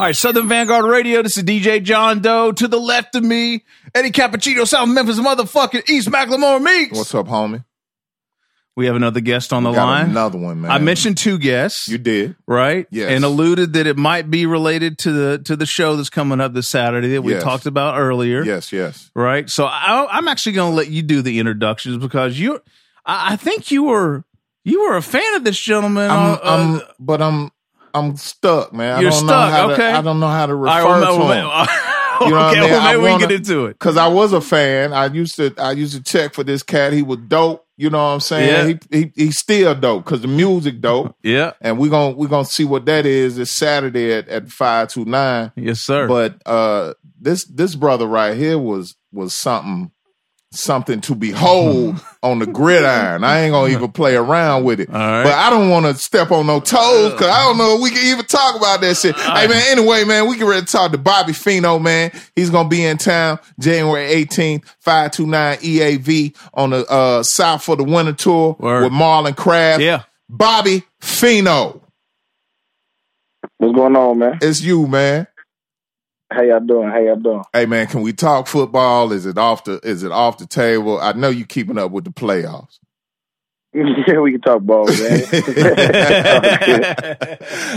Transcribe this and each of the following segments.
All right, Southern Vanguard Radio. This is DJ John Doe. To the left of me, Eddie Cappuccino, South Memphis, motherfucking East Macklemore Meeks. What's up, homie? We have another guest on the line. Another one, man. I mentioned two guests. You did. right? Yes. And alluded that it might be related to the to the show that's coming up this Saturday that we Yes. talked about earlier. Yes, yes. Right. So I, I'm actually going to let you do the introductions because you, I, I think you were you were a fan of this gentleman. I'm, uh, uh, I'm, but I'm, I'm stuck, man. You're I don't stuck, know how okay. To, I don't know how to refer right, well, to well, him. well, You know what okay, I mean? well, maybe we wanna- can get into it. Cause I was a fan. I used to, I used to check for this cat. He was dope. You know what I'm saying? He, he, he's still dope because the music dope. Yeah. And we're gonna we're gonna see what that is this Saturday at, at five to nine. Yes, sir. But uh this this brother right here was was something something to behold on the gridiron. I ain't gonna even play around with it. All right. But I don't want to step on no toes because I don't know if we can even talk about that shit. Hey man, anyway, man, we can ready to talk to Bobby Feeno, man. He's gonna be in town January 18th, 529 EAV on the uh South for the Winter Tour Word. with Marlon Craft. yeah. Bobby Feeno. What's going on, man? It's you, man. How y'all doing? How y'all doing? Hey man, can we talk football? Is it off the is it off the table? I know you keeping up with the playoffs. yeah, we can talk ball, man.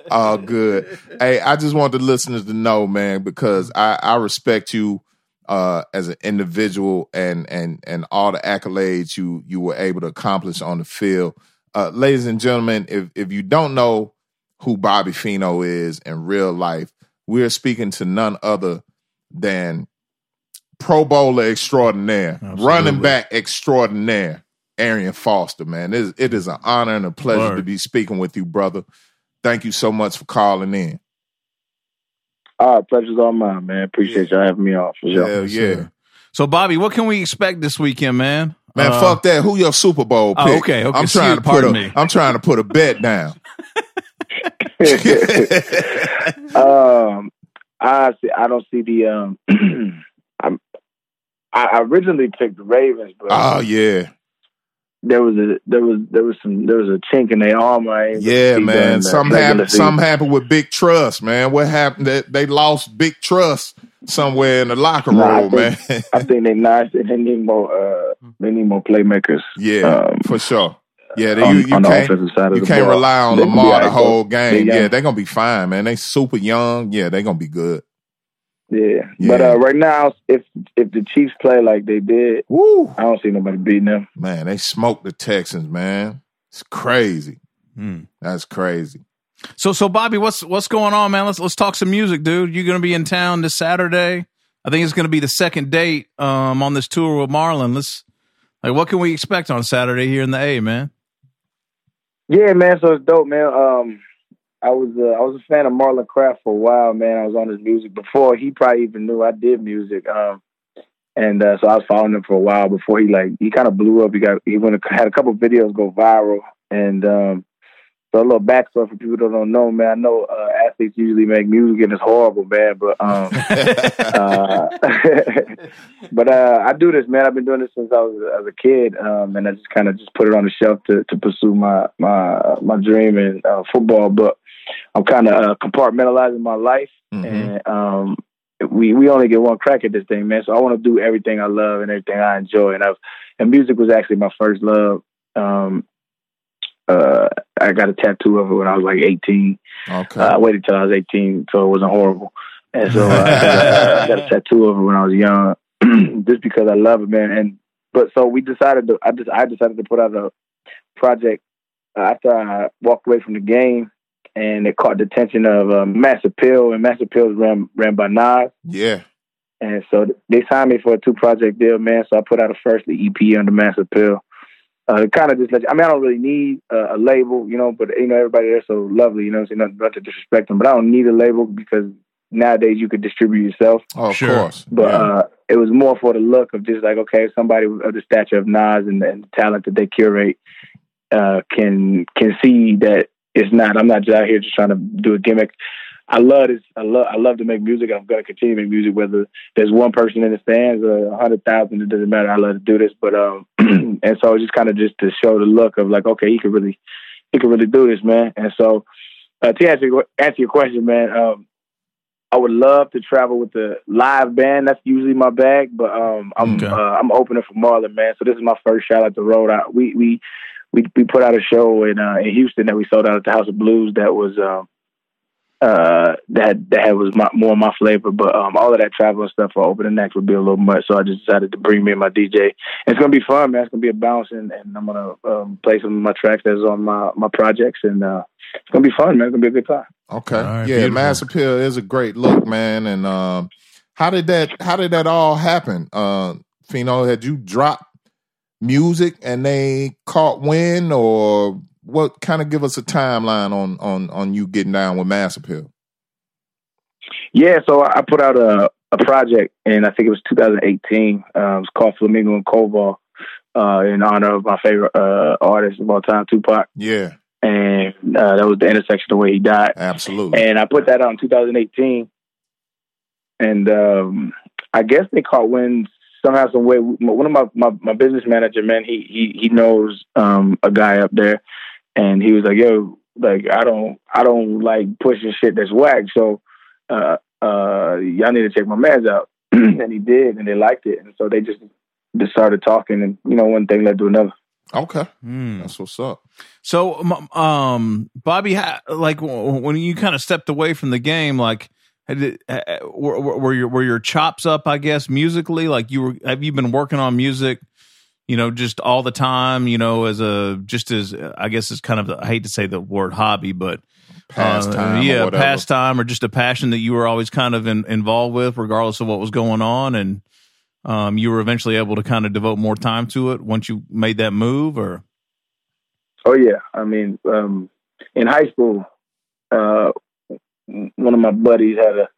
All good. Hey, I just want the listeners to know, man, because I, I respect you uh, as an individual and and and all the accolades you you were able to accomplish on the field. Uh, ladies and gentlemen, if if you don't know who Bobby Feeno is in real life, we're speaking to none other than Pro Bowler extraordinaire, Absolutely. running back extraordinaire, Arian Foster. Man, it is, it is an honor and a pleasure Word. to be speaking with you, brother. Thank you so much for calling in. All right, pleasure's all mine, man. Appreciate y'all having me on for sure. Hell yeah. sir. So, Bobby, what can we expect this weekend, man? Man, Uh, fuck that. Who your Super Bowl Oh, pick? okay, okay, I'm trying to put a, me. I'm trying to put a bet down. um, I see, I don't see the um. I'm, I originally picked the Ravens, but oh yeah. there was a there was there was some there was a chink in their armor. Yeah, man. the Something happened. Something happened with Big Trust, man. What happened? That they lost Big Trust somewhere in the locker Nah, I room, think- man. I think they nice. They need more. Uh, they need more playmakers. yeah, um, for sure. Yeah, they, on, you, you on the can't offensive side of you the can't ball. rely on They can Lamar the whole game. They Yeah, young. they're gonna be fine, man. They super young. Yeah, they're gonna be good. Yeah. Yeah. But uh, right now, if if the Chiefs play like they did, Woo, I don't see nobody beating them. man, they smoked the Texans, man. It's crazy. Hmm. That's crazy. So, so Bobby, what's what's going on, man? Let's let's talk some music, dude. You're going to be in town this Saturday. I think it's going to be the second date um, on this tour with Marlon. Let's like, what can we expect on Saturday here in the A, man? Yeah, man. So it's dope, man. Um, I was uh, I was a fan of Marlon Craft for a while, man. I was on his music before he probably even knew I did music. Um, and uh, so I was following him for a while before he like he kind of blew up. He got he went had a couple videos go viral, and um, so a little backstory for people that don't know, man. I know uh, athletes usually make music and it's horrible, man, but um. uh, but uh, I do this, man. I've been doing this since I was as a kid, um, and I just kind of just put it on the shelf to, to pursue my my my dream in uh, football. But I'm kind of uh, compartmentalizing my life, Mhm. and um, we we only get one crack at this thing, man. So I want to do everything I love and everything I enjoy, and I've and music was actually my first love. Um, uh, I got a tattoo of it when I was like 18. Okay. Uh, I waited till I was 18, so it wasn't horrible. And so uh, I, got, I got a tattoo of it when I was young, just because I love it, man. And but so we decided to. I just I decided to put out a project uh, after I walked away from the game, and it caught the attention of uh, Mass Appeal, and Mass Appeal is ran ran by Nas. yeah. And so they signed me for a two project deal, man. So I put out a first EP under Mass Appeal. Uh, kind of just let you, I mean, I don't really need uh, a label, you know, but you know, everybody there's so lovely, you know, so not, not to disrespect them, but I don't need a label because nowadays you could distribute yourself. Oh, of Sure. course. But yeah. uh, it was more for the look of just like, okay, somebody of the stature of Nas and, and the talent that they curate uh, can can see that it's not. I'm not just out here just trying to do a gimmick. I love this. I love. I love to make music. I'm going to continue to make music, whether there's one person in the stands or a hundred thousand. It doesn't matter. I love to do this, but um, and so just kind of just to show the look of like, okay, he could really, he could really do this, man. And so, uh, to answer your, answer your question, man, um, I would love to travel with the live band. That's usually my bag, but um, I'm Okay. uh, I'm opening for Marlon, man. So this is my first shot at the road. I, we we we we put out a show in uh, in Houston that we sold out at the House of Blues. That was um uh that that was my, more my flavor. But um, all of that travel and stuff for the next would be a little much. So I just decided to bring me and my DJ. And it's gonna be fun, man. It's gonna be a bounce, and, and I'm gonna um, play some of my tracks that's on my my projects, and uh, it's gonna be fun, man. It's gonna be a good time. Okay. All right, yeah, beautiful. Mass Appeal is a great look, man. And um, how did that how did that all happen? Uh Feeno, had you dropped music and they caught wind or what kind of give us a timeline on on on you getting down with Mass Appeal? Yeah, so I put out a, a project, and I think it was 2018. Uh, it was called Flamingo and Koval uh, in honor of my favorite uh, artist of all time, Tupac. Yeah, And uh, that was the intersection of where he died. absolutely. And I put that out in 2018. And um, I guess they caught wind somehow, some way. One of my, my, my business manager, man, he he he knows um, a guy up there, and he was like, "Yo, like I don't I don't like pushing shit that's whack, so uh, uh, y'all need to check my man's out." and he did, and they liked it, and so they just just started talking, and you know, one thing led to another. okay. Hmm. That's what's up. So, um, um, Bobby, ha- like when you kind of stepped away from the game, like, had it, uh, were, were were your were your chops up? I guess musically, like you were. Have you been working on music? You know, just all the time. You know, as a just as I guess it's kind of I hate to say the word hobby, but Pastime. uh, yeah, whatever. pastime or just a passion that you were always kind of in, involved with, regardless of what was going on, and um, you were eventually able to kind of devote more time to it once you made that move, or Oh yeah, I mean, um, in high school, uh, one of my buddies had a.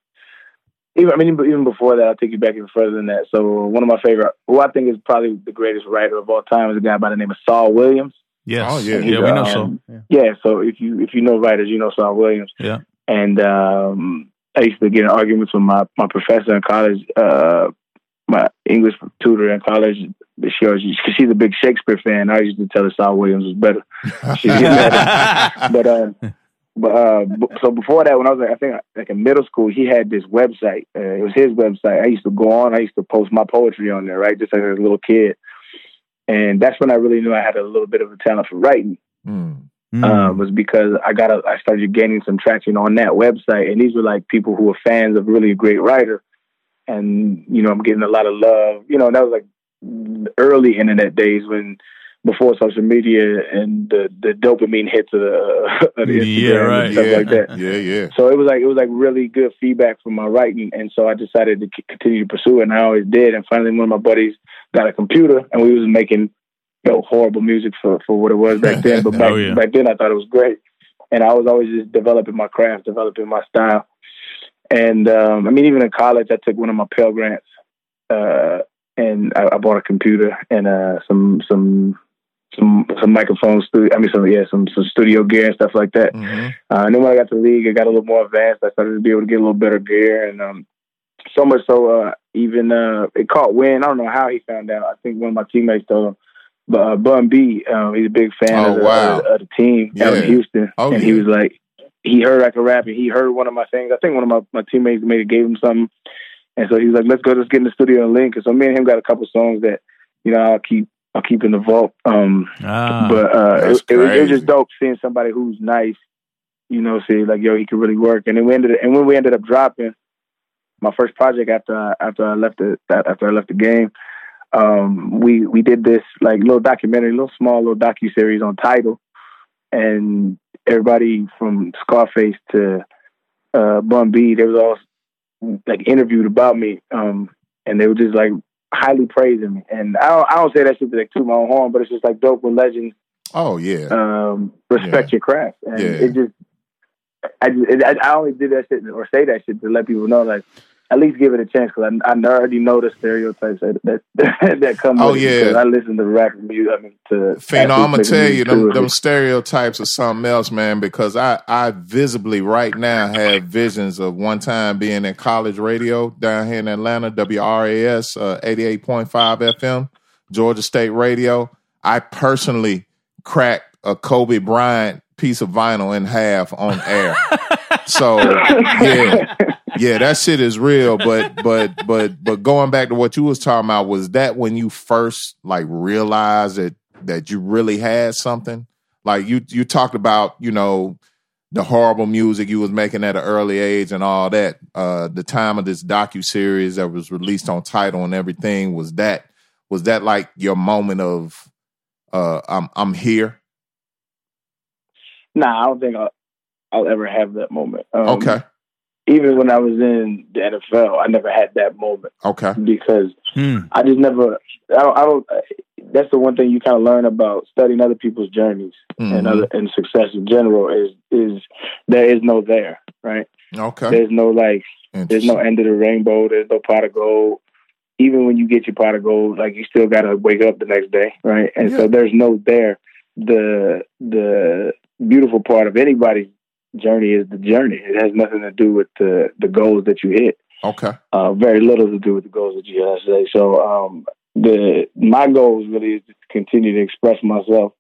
Even I mean, even before that, I'll take you back even further than that. So one of my favorite, who I think is probably the greatest writer of all time, is a guy by the name of Saul Williams. yes, Oh, yeah. yeah, we know Um, so. Yeah. Yeah, so if you if you know writers, you know Saul Williams. Yeah. And um, I used to get in arguments with my my professor in college, uh, my English tutor in college. She always, cause she's a big Shakespeare fan. I used to tell her Saul Williams was better. She get mad but um, but uh, b- so before that, when I was like, I think like in middle school, he had this website. Uh, it was his website. I used to go on. I used to post my poetry on there, right, just as a little kid. And that's when I really knew I had a little bit of a talent for writing. Mm. Mm. Um, was because I got a, I started gaining some traction on that website, and these were like people who were fans of really a great writer, and you know I'm getting a lot of love. You know, that was like early internet days when before social media and the the dopamine hits of the, of the Instagram Yeah, right. and stuff yeah, like that. yeah, yeah. So it was like it was like really good feedback from my writing, and so I decided to c- continue to pursue it, and I always did. And finally, one of my buddies got a computer, and we was making you know horrible music for for what it was back then. But back Oh, yeah. back then, I thought it was great, and I was always just developing my craft, developing my style. And um, I mean, even in college, I took one of my Pell grants, uh, and I, I bought a computer and uh, some some some some microphone studio. I mean, some yeah, some some studio gear and stuff like that. Mhm. Uh, and then when I got to the league, I got a little more advanced. I started to be able to get a little better gear, and um, so much so, uh, even uh, it caught wind. I don't know how he found out. I think one of my teammates told him. But uh, Bun B, um, he's a big fan Oh, of, the, wow. of, the, of the team out in Houston, Oh, and he was like, he heard I could rap, and he heard one of my things. I think one of my, my teammates maybe gave him something, and so he was like, "Let's go, let's get in the studio and link." And so me and him got a couple songs that you know I'll keep I'll keep in the vault. Um, ah, but uh, it, it, was, it was just dope seeing somebody who's nice, you know, say like, yo, he could really work. And then we ended, and when we ended up dropping my first project after I, after I left the after I left the game, um, we we did this like little documentary, little small little docu series on Tidal, and everybody from Scarface to uh, Bun B, they was all like interviewed about me, um, and they were just like highly praising me. And I don't, I don't say that shit to like toot my own horn, but it's just like dope when legends Oh yeah. um, respect your craft. And Yeah. it just, I, just, I, I only did that shit or say that shit to let people know, like, at least give it a chance because I, I already know the stereotypes that that, that come. Oh, with yeah. because I listen to rap music. I mean, to Feeno, I'm gonna tell you music them, them stereotypes are something else, man. Because I, I visibly right now have visions of one time being in college radio down here in Atlanta, WRAS uh, 88.5 FM, Georgia State Radio. I personally cracked a Kobe Bryant piece of vinyl in half on air. so yeah, yeah, that shit is real. But but but but going back to what you was talking about, was that when you first like realized that that you really had something? Like you you talked about, you know, the horrible music you was making at an early age and all that. Uh the time of this docu series that was released on Tidal and everything was that was that like your moment of uh I'm I'm here? Nah, I don't think I'll, I'll ever have that moment. Um, Okay. Even when I was in the NFL, I never had that moment Okay. because Hmm. I just never. I don't. I don't that's the one thing you kind of learn about studying other people's journeys and Mhm. other and success in general is is there is no there, right? Okay. There's no like there's no end of the rainbow. There's no pot of gold. Even when you get your pot of gold, like you still gotta wake up the next day, right? And Yeah. so there's no there. The the beautiful part of anybody's journey is the journey. It has nothing to do with the the goals that you hit. Okay. Uh, very little to do with the goals that you hit. I say so. Um, the my goals really is to continue to express myself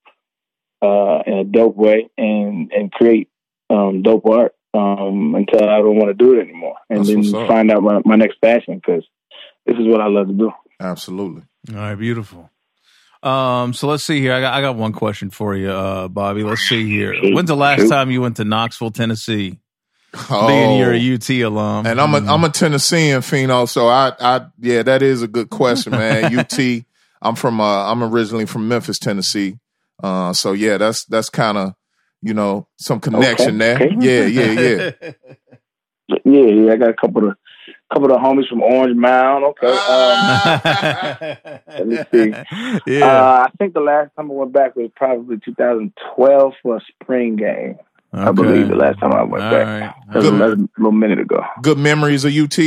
uh, in a dope way and and create um, dope art um, until I don't want to do it anymore, and That's then find out my, my next passion because this is what I love to do. Absolutely. All right, beautiful. Um, so let's see here. I got I got one question for you, uh, Bobby. Let's see here. When's the last time you went to Knoxville, Tennessee? Oh. Being you're a UT alum, And I'm a I'm a Tennessean Feeno, so I I yeah, that is a good question, man. UT. I'm from uh I'm originally from Memphis, Tennessee. Uh so yeah, that's that's kind of you know some connection there. okay. Yeah, yeah, yeah. Yeah, yeah. I got a couple of couple of homies from Orange Mound. Okay. Ah. Um, let me see. yeah. Uh, I think the last time I went back was probably 2012 for a spring game. I believe the last time I went All back. right. That was, Good. was a little minute ago. Good memories of UT.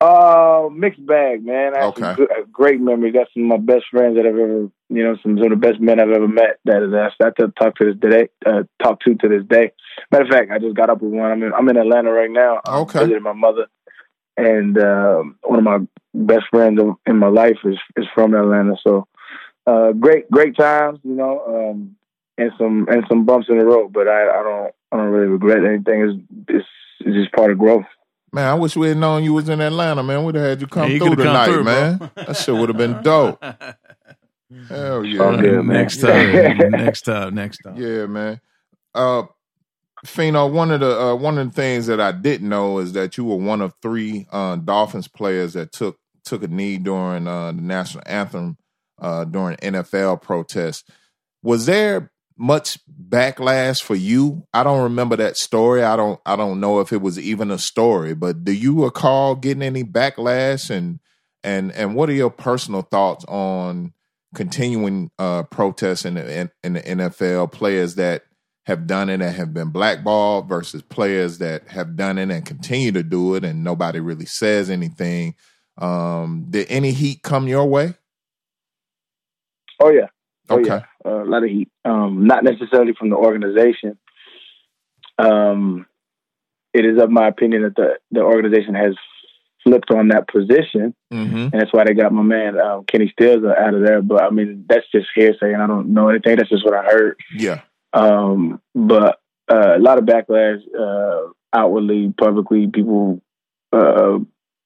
Uh, mixed bag, man. I have some Okay. good, uh, great memories. Got some of my best friends that I've ever, you know, some, some of the best men I've ever met. That that I still talk to this day, uh, talk to to this day. Matter of fact, I just got up with one. I'm in, I'm in Atlanta right now. I'm Okay. visiting my mother, and um, one of my best friends in my life is is from Atlanta. So, uh, great great times, you know, um, and some and some bumps in the road. But I, I don't I don't really regret anything. It's it's, it's just part of growth. Man, I wish we had known you was in Atlanta, man. We'd have had you come Yeah, you through could've come tonight, through, man. That shit would have been dope. Hell yeah. all good, man. next time. next time. Next time. Yeah, man. Uh Feeno, one of the uh, one of the things that I didn't know is that you were one of three uh, Dolphins players that took took a knee during uh, the national anthem uh, during NFL protests. Was there much backlash for you? I don't remember that story. I don't I don't know if it was even a story, but do you recall getting any backlash and and and what are your personal thoughts on continuing uh, protests in the in, in the NFL players that have done it and have been blackballed versus players that have done it and continue to do it and nobody really says anything. Um, did any heat come your way? Oh yeah. Oh, Okay. yeah. Uh, a lot of heat. Um, not necessarily from the organization. Um, it is of my opinion that the, the organization has flipped on that position, Mm-hmm. and that's why they got my man um, Kenny Stills out of there. But I mean, that's just hearsay, and I don't know anything. That's just what I heard. Yeah. Um, but uh, a lot of backlash uh, outwardly, publicly, people uh,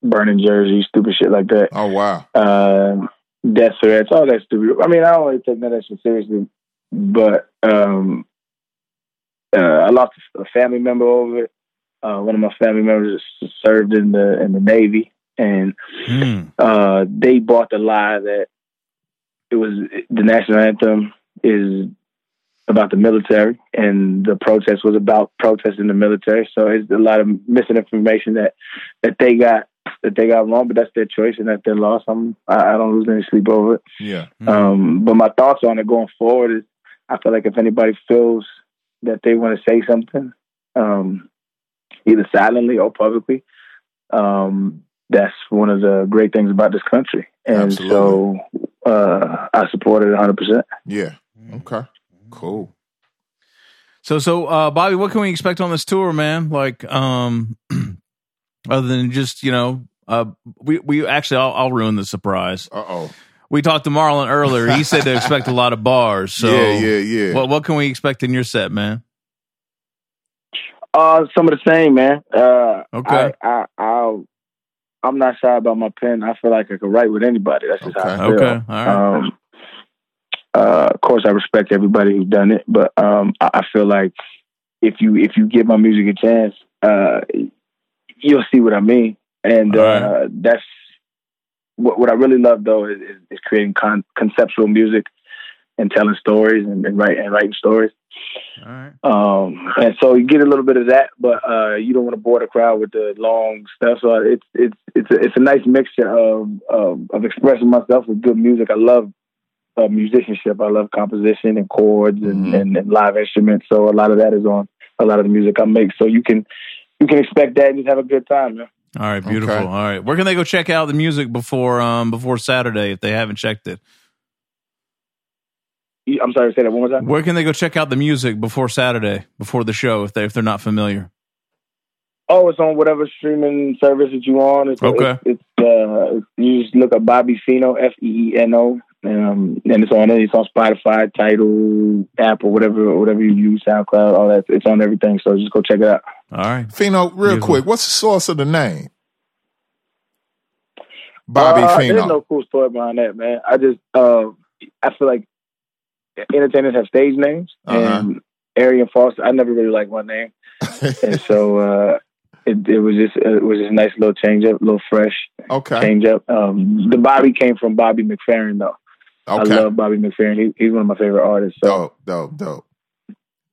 burning jerseys, stupid shit like that. Oh wow. um, death threats, all that stupid. I mean, I don't really take none of that shit seriously, but um, uh, I lost a family member over it. Uh, one of my family members served in the in the Navy, and Hmm. uh, they bought the lie that it was the national anthem is about the military, and the protest was about protesting the military. So it's a lot of misinformation that that they got that they got wrong, but that's their choice and that's their lost, I'm I, I don't lose any sleep over it. Yeah. Hmm. Um, but my thoughts on it going forward is I feel like if anybody feels that they want to say something, um, either silently or publicly, um, that's one of the great things about this country. And Absolutely. so uh, I support it 100%. Yeah. Okay. Cool. So, so, uh, Bobby, what can we expect on this tour, man? Like, um, other than just, you know, uh, we, we actually, I'll, I'll ruin the surprise. Uh oh. We talked to Marlon earlier. He said to expect a lot of bars. So, yeah, yeah, yeah. what, what can we expect in your set, man? Uh, some of the same, man. Uh, Okay. I, I, I, I'm not shy about my pen. I feel like I could write with anybody. That's just how I feel. Okay. All right. Um, uh, of course, I respect everybody who's done it, but um, I, I feel like if you if you give my music a chance, uh, you'll see what I mean. And uh, that's what what I really love, though, is, is, is creating con- conceptual music and telling stories and, and, write, and writing stories. All right. Um, and so you get a little bit of that, but uh, you don't want to bore the crowd with the long stuff. So it's it's it's a, it's a nice mixture of, of of expressing myself with good music. I love uh, musicianship. I love composition and chords and, Mhm. and, and live instruments. So a lot of that is on a lot of the music I make. So you can you can expect that and just have a good time, man. All right. Beautiful. Okay. All right. Where can they go check out the music before um before Saturday if they haven't checked it? I'm sorry, to say that one more time. Where can they go check out the music before Saturday before the show if they if they're not familiar? Oh, it's on whatever streaming service that you on. It's, Okay. It's, it's uh, you just look up Bobby Feeno, F E E N O, um, and it's on. It's on Spotify, Tidal, Apple, whatever, whatever you use, SoundCloud, all that. It's on everything. So just go check it out. All right. Feeno, real Beautiful. quick, what's the source of the name? Bobby uh, Feeno. There's no cool story behind that, man. I just, uh, I feel like entertainers have stage names, Uh-huh. and Arian Foster. I never really liked my name, and so uh, it, it was just it was just a nice little change up, a little fresh. okay. change up. Um, the Bobby came from Bobby McFerrin, though. I love Bobby McFerrin. He, he's one of my favorite artists. So Dope, dope, dope.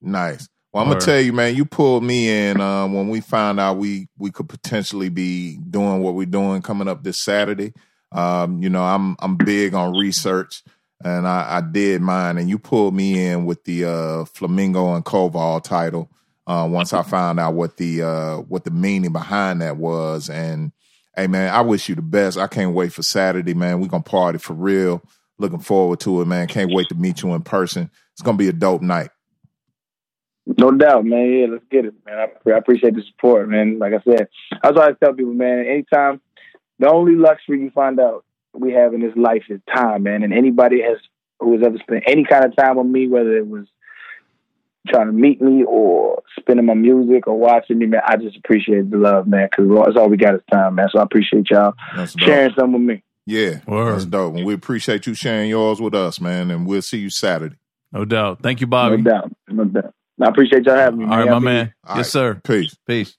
Nice. Well, I'm Word. gonna tell you, man. You pulled me in um, when we found out we we could potentially be doing what we're doing coming up this Saturday. Um, you know, I'm I'm big on research, and I, I did mine. And you pulled me in with the uh, Flamingo and Koval title. Uh, once I found out what the uh, what the meaning behind that was, and hey, man, I wish you the best. I can't wait for Saturday, man. We gonna party for real. Looking forward to it, man. Can't wait to meet you in person. It's gonna be a dope night. no doubt, man. Yeah, let's get it, man. I, I appreciate the support, man. Like I said, that's why I tell people, man. Anytime, the only luxury you find out we have in this life is time, man. And anybody has who has ever spent any kind of time with me, whether it was trying to meet me or spinning my music or watching me, man, I just appreciate the love, man. Because that's all we got is time, man. So I appreciate y'all sharing some with me. Yeah, Word. that's dope. And we appreciate you sharing yours with us, man. And we'll see you Saturday. No doubt. Thank you, Bobby. No doubt. No doubt. I appreciate y'all having me. All right, man. my man. All yes, right. sir. Peace. Peace.